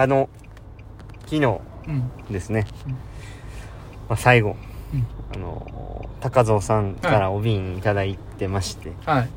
あの昨日うん。ですね、うん。まあ、最後、うん。あの高蔵さんからお瓶いただいてまして、はい。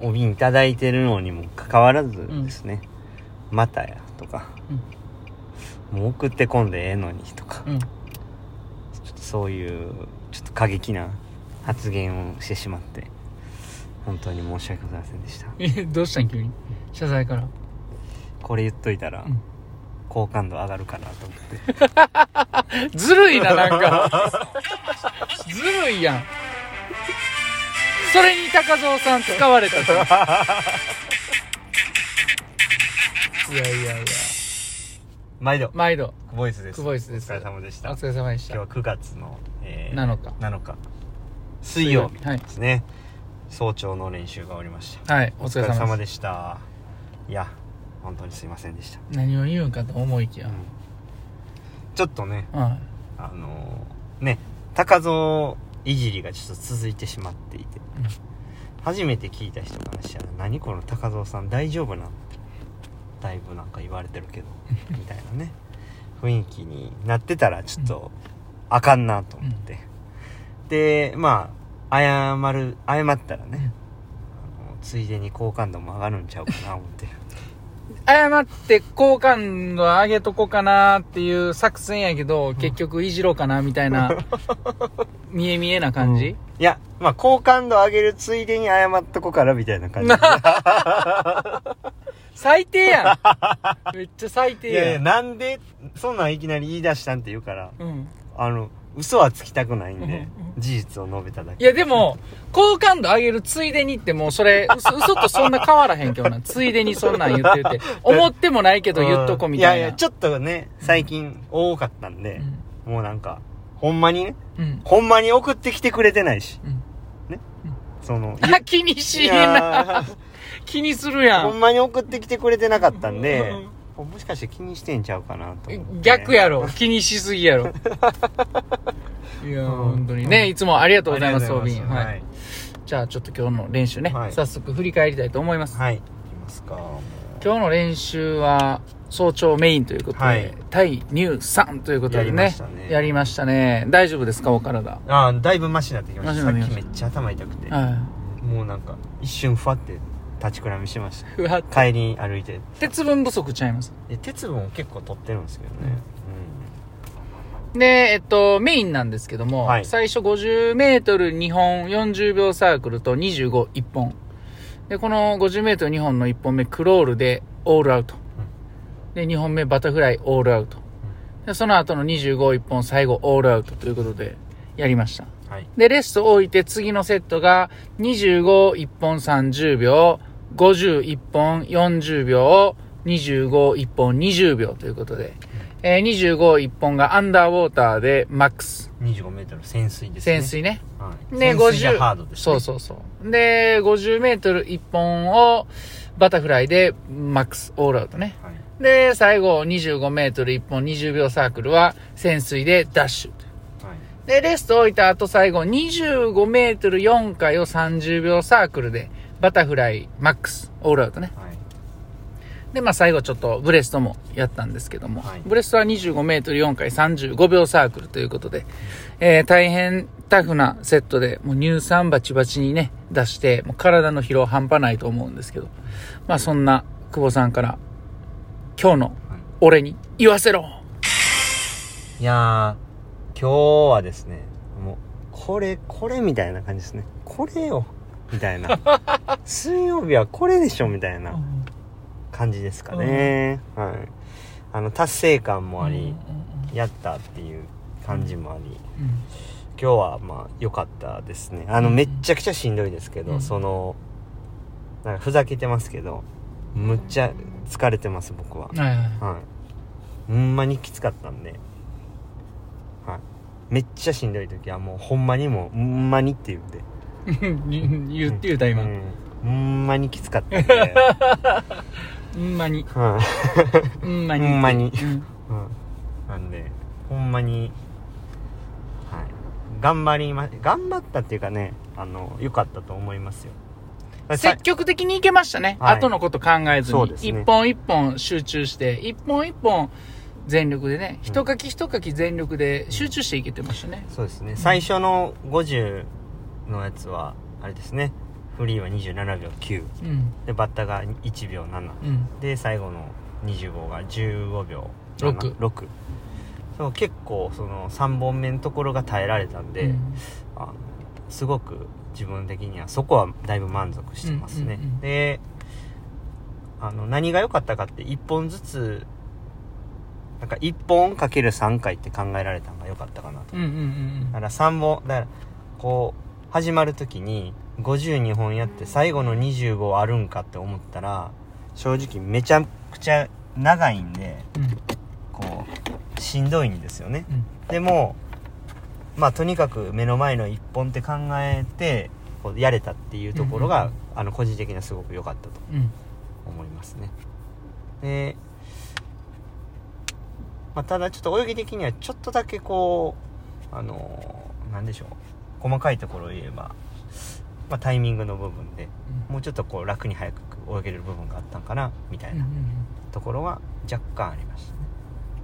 お瓶いただいてるのにもかかわらずですね、またやとか、もう送ってこんでええのにとか、うん。ちょっとそういうちょっと過激な発言をしてしまって本当に申し訳ございませんでした。えどうしたん急に？謝罪からこれ言っといたら、うん。好感度上がるかなと思って。ずるいななんか。ずるいやん。それに高蔵さん使われたと。いやいやいや。毎度。毎度。クボイスです。クボイスです。お疲れ様でした。お疲れ様でした。今日は9月の、えー7日。7日。水曜日。はいですね、早朝の練習が終わりました。はい。お疲れ様でした。いや本当にすいませんでした、す何を言うんかと思いきや。うん。ちょっとねはあのーね高蔵いじりがちょっと続いてしまっていて、うん。初めて聞いた人からしたら「何この高蔵さん大丈夫なん?」だいぶなんか言われてるけど。みたいなね。雰囲気になってたらちょっとあかんなと思って、でまあ謝る謝ったらね、あのついでに好感度も上がるんちゃうかな思って。い謝って好感度上げとこうかなっていう作戦やけど、結局いじろうかなみたいな 見え見えな感じ、いやまあ好感度上げるついでに謝っとこからみたいな感じ。最低やん。めっちゃ最低やん。いやいやなんでそんなんいきなり言い出したんって言うから。うん。あの嘘はつきたくないんで事実を述べただけいやでも、好感度上げるついでにってもうそれ、嘘嘘とそんな変わらへんけどな。ついでにそんなん言ってて。思ってもないけど言っとこみたいな。やいやちょっとね最近多かったんでう、ん。もうなんかほんまにねうん。ほんまに送ってきてくれてないしうん。その あ、気にしいいな。や 気にするやん。ほんまに送ってきてくれてなかったんでもしかして気にしてんちゃうかなと逆やろ。気にしすぎやろ。いや、うん。本当にね、いつもありがとうございます、ありオビン。はがとうございい。じゃあちょっと今日の練習ね、はい。早速振り返りたいと思います。はい。いきますかも今日の練習は早朝メインということで、はい。対乳酸ということでねやりましたね。やりましたね。大丈夫ですかお体。うああだいぶマシになってきました。さっきめっちゃ頭痛くて。はもうなんか一瞬ふわって立ちくらみしてましたい。うわ帰り歩いて鉄分不足ちゃいます？で鉄分を結構取ってるんですけどね、で、えっと、メインなんですけども、はい最初50メートル2本40秒サークルと25、1本。で、この50メートル2本の1本目、クロールでオールアウト。で、2本目、バタフライオールアウト。で、その後の25、1本、最後オールアウトということで、やりました。うんはいで、レスト置いて次のセットが25、1本30秒、51本40秒、25、1本20秒ということで、えー、25、1本がアンダーウォーターでマックス。25メートル潜水ですね潜水ね。はい、で、潜水じゃ50ハードです、ね、そうそうそう。で、50メートル1本をバタフライでマックス、オールアウトね。はいで、最後25メートル1本20秒サークルは潜水でダッシュ。はいで、レスト置いた後最後25メートル4回を30秒サークルでバタフライマックス、オールアウトね。はい。で、まあ最後ちょっとブレストもやったんですけども、はい。ブレストは25メートル4回35秒サークルということで、えー、大変タフなセットで、もう乳酸バチバチにね、出して、もう体の疲労半端ないと思うんですけど、まあそんな久保さんから、今日の俺に言わせろ。いやー今日はですねもうこれこれみたいな感じですね。これよみたいな。水曜日はこれでしょみたいな感じですかね、はい。あの達成感もあり、やったっていう感じもあり、今日はまあ良かったですね。あの、うん。めっちゃくちゃしんどいですけど、うん。そのなんかふざけてますけどむっちゃ疲れてます僕は。はいはい。はい。ほんまにきつかったんで。はい。めっちゃしんどい時はもうほんまにもうほんまにって言うんで 言って言うた今、うん。ほんまにきつかった んで、うんまに。はいうんまに。ほんまに。うん。うん。なんでほんまにはい。頑張りま頑張ったっていうかねあの良かったと思いますよ。積極的にいけましたね。はい。後のこと考えずに。ね。一本一本集中して、一本一本全力でね、うん。一書き一書き全力で集中していけてましたね。そうですね。最初の50のやつはあれですね。フリーは27秒9うん。でバッタが1秒7うん。で最後の25が15秒六。6そう結構その3本目のところが耐えられたんで、うん。あのすごく自分的にはそこはだいぶ満足してますね、であの何が良かったかって1本ずつなんか1本かける3回って考えられたのが良かったかなと。だから3本だからこう始まる時に52本やって最後の25あるんかって思ったら正直めちゃくちゃ長いんでうん。うん。こうしんどいんですよねうん。でもまあとにかく目の前の1本って考えてこうやれたっていうところが、うんうんあの個人的にはすごく良かったとうん。思いますねで、まあ、ただちょっと泳ぎ的にはちょっとだけこうあのなんでしょう細かいところを言えば、まあ、タイミングの部分でもうちょっとこう楽に早く泳げる部分があったんかなみたいなうんうんうん。ところは若干ありましたね、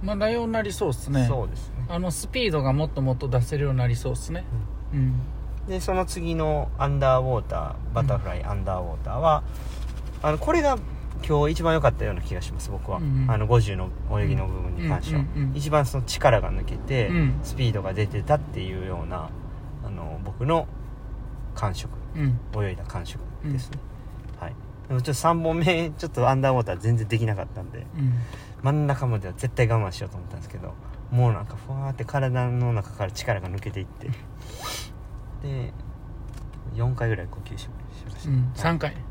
まだようになりそうっすね。そうですね。あのスピードがもっともっと出せるようになりそうっすね。うん。でその次のアンダーウォーターバタフライ、アンダーウォーターはあのこれが今日一番良かったような気がします僕は、うんうん。あの50の泳ぎの部分に関しては、うんうんうん。一番その力が抜けて、うん。スピードが出てたっていうような僕の感触。うん。泳いだ感触ですね、はい。でもちょっと3本目 ちょっとアンダーウォーター全然できなかったんでうん。真ん中までは絶対我慢しようと思ったんですけどもうなんかふわーって体の中から力が抜けていって。で4回ぐらい呼吸しました、うん。3はい回。はい。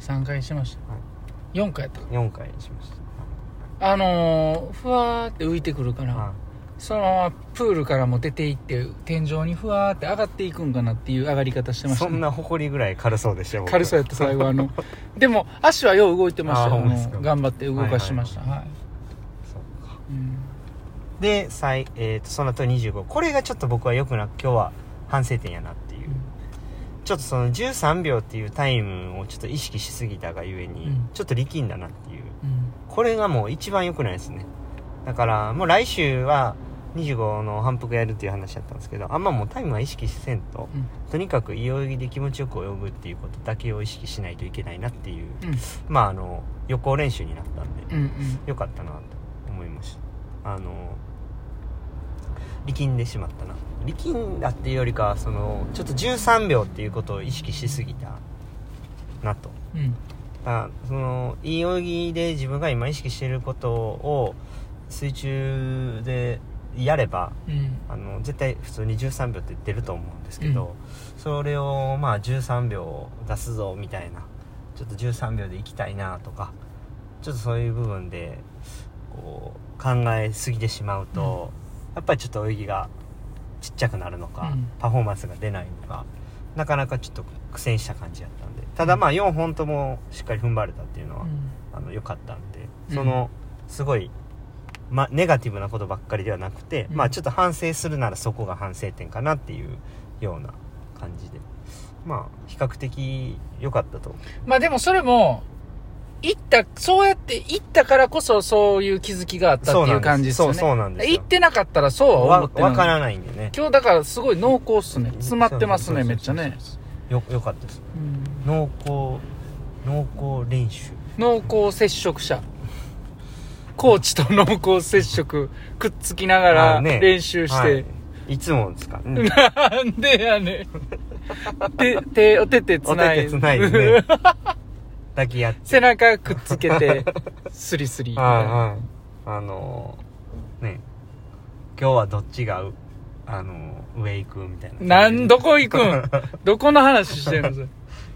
3回しました。はい。4回やったか4回しました。あのー、ふわーって浮いてくるから、はそのままプールからも出ていって天井にふわーって上がっていくんかなっていう上がり方していました、そんな誇りぐらい軽そうでしたよ僕。軽そうやった最後あの でも足はよう動いてましたよあーほんまですか。あの頑張って動かしました。はいそうか。うんで最、えー、とその後25これがちょっと僕はよくな今日は反省点やなっていう、ちょっとその13秒っていうタイムをちょっと意識しすぎたがゆえに、うん。ちょっと力んだなっていう。うん。これがもう一番良くないですね。だからもう来週は25の反復やるっていう話だったんですけどあんまもうタイムは意識せんとうん。とにかくいい泳ぎで気持ちよく泳ぐっていうことだけを意識しないといけないなっていううん。まああの予行練習になったんで、うんうん。よかったなと思いました。あの力んでしまったな。力んだっていうよりかはそのちょっと13秒っていうことを意識しすぎたなと。うん。あそのいい泳ぎで自分が今意識していることを水中でやればうん。あの絶対普通に13秒って出ると思うんですけど、それをまあ13秒出すぞみたいなちょっと13秒で行きたいなとかちょっとそういう部分でこう考えすぎてしまうと、やっぱりちょっと泳ぎがちっちゃくなるのか、うん。パフォーマンスが出ないのかなかなかちょっと苦戦した感じやったんで。ただまあ4本ともしっかり踏ん張れたっていうのは、あの良かったんでうん。そのすごい、ま、ネガティブなことばっかりではなくて、うん。まあちょっと反省するならそこが反省点かなっていうような感じで。まあ比較的良かったと。まあでもそれも行ったそうやって行ったからこそそういう気づきがあったっていう感じですよね。そうそうなんですよ。行ってなかったらそうはわ思ってわからないんでね。今日だからすごい濃厚っすね。詰まってますねめっちゃね。よよかったです。うん。濃厚濃厚練習。濃厚接触者コーチと濃厚接触くっつきながあらね。練習して、はい。いつもですか、うん。なんでやねん。手手お手手つおない。手手つないでね。抱き合って。背中くっつけて スリスリ。はいはい。あのーね。今日はどっちがう？あのー上行くみたいななんどこ行くん？どこの話してるの？それ。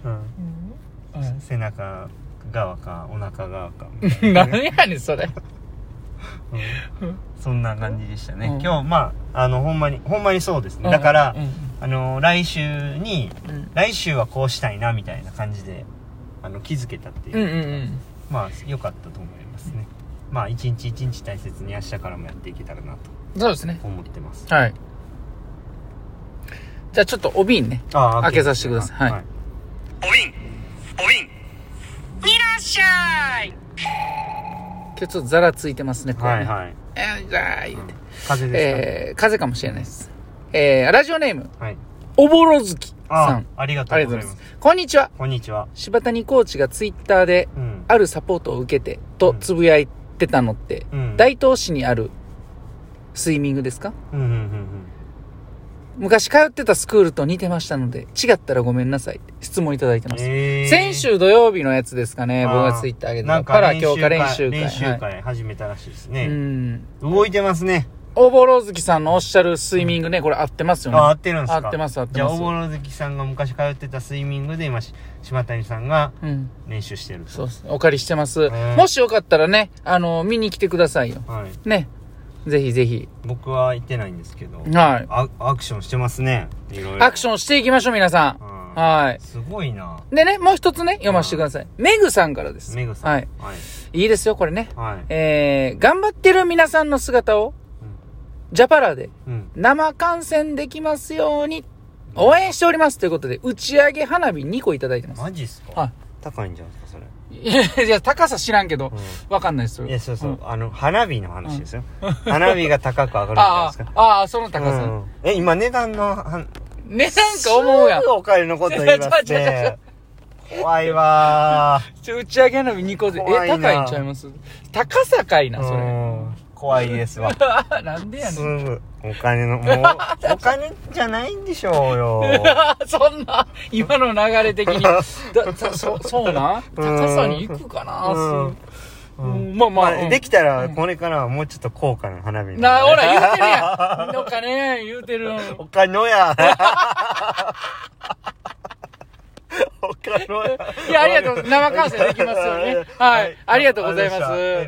うん。はい。背中側かお腹側か何やねんそれ。うんそんな感じでしたね、うん。今日まああのほんまにほんまにそうですね。だから、うん。あの来週にうん。来週はこうしたいなみたいな感じであの気づけたっていう、うんうんうん。まあ良かったと思いますね。まあ一日一日大切に明日からもやっていけたらなと。そうですね。思ってます。はい。じゃあちょっとお瓶ね。あ開けさせてください。はい。おびんお瓶いらっしゃい今日ちょっとザラついてますね、これね。はいはいえー、じゃあ、言うて。風邪ですえー、風邪かもしれないです。えー、ラジオネーム、かはいおぼろ月さあん。ありがとあうございまりがとうございますす。こんにちは。こんにちは柴谷コーチがツイッターで、うんあるサポートを受けて、とつぶやいてたのって、うん大東市にあるスイミングですか？うんうんうん昔通ってたスクールと似てましたので、違ったらごめんなさい。質問いただいてます。えー先週土曜日のやつですかね、僕がツイッター上げてた。かから今日か練習会。練習はい会始めたらしいですうね、ん。動いてますねおぼろ月さんのおっしゃるスイミングね、これ合ってますよね。あ合ってるんですか？合ってます合ってますじゃあおぼろ月さんが昔通ってたスイミングで今し島谷さんがうん。練習してるとそうです。お借りしてます。んもしよかったらね、あの、見に来てくださいよ。はいね。ぜひぜひ。僕は行ってないんですけどはい。アアクションしてますねいろいろアクションしていきましょう、皆さん。うんはい。すごいなでね、もう一つね、読ませてください。メグさんからです。メグさんはい。はいいいですよ、これね。はいえー、頑張ってる皆さんの姿を、ジャパラでうん生観戦できますように、応援しておりますということで、打ち上げ花火2個いただいてます。マジっすか？はい高いんじゃないですか？い やいや、高さ知らんけど、わかんないですよ。いやそうそう、ん。あの花火の話ですよ、花火が高く上がるんじゃないあですか。あ、ああ、その高さ。うんえ今値段のはね、なんか思うやん。お金のこと言いますね 怖いわちょ打ち上げ花火2個で、え、高いんちゃいます？高さかいな、ーそれ。うん。怖いですわ。なんでやすねん。ぐお金の もうお金じゃないんでしょうよ。そんな、今の流れ的に。だだそそうな高さに行くかな、うん。まあまあ、うん。できたらこれからはもうちょっと高価な花火にな、ほら、言うてるやん。お金言うてる。お金のや。お金のや。いや、ありがとう。生観戦できますよね。はい。ありがとうございます。